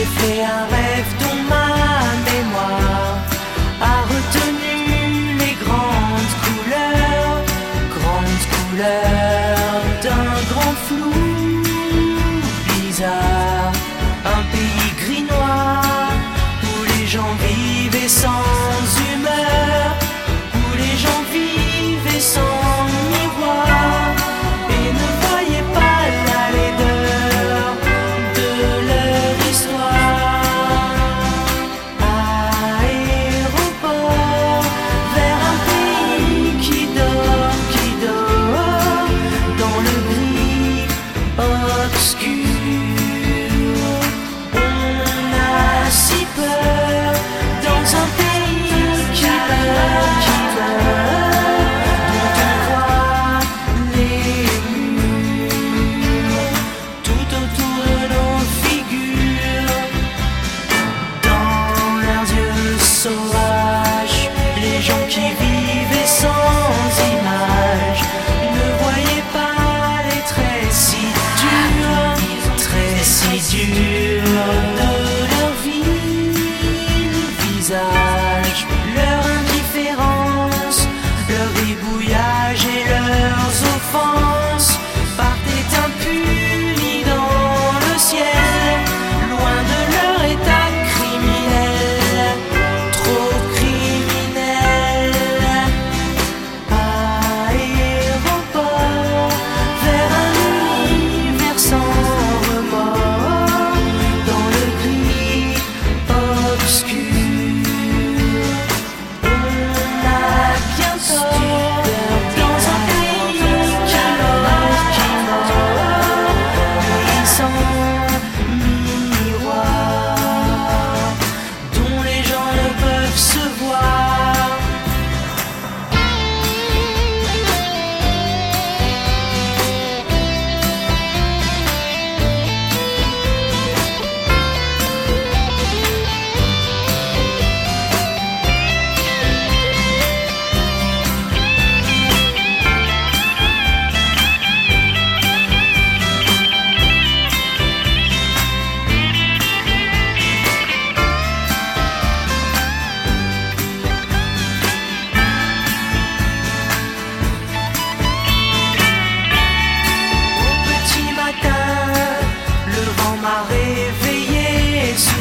j'ai fait un rêve dont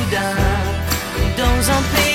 soudain, dans un pays.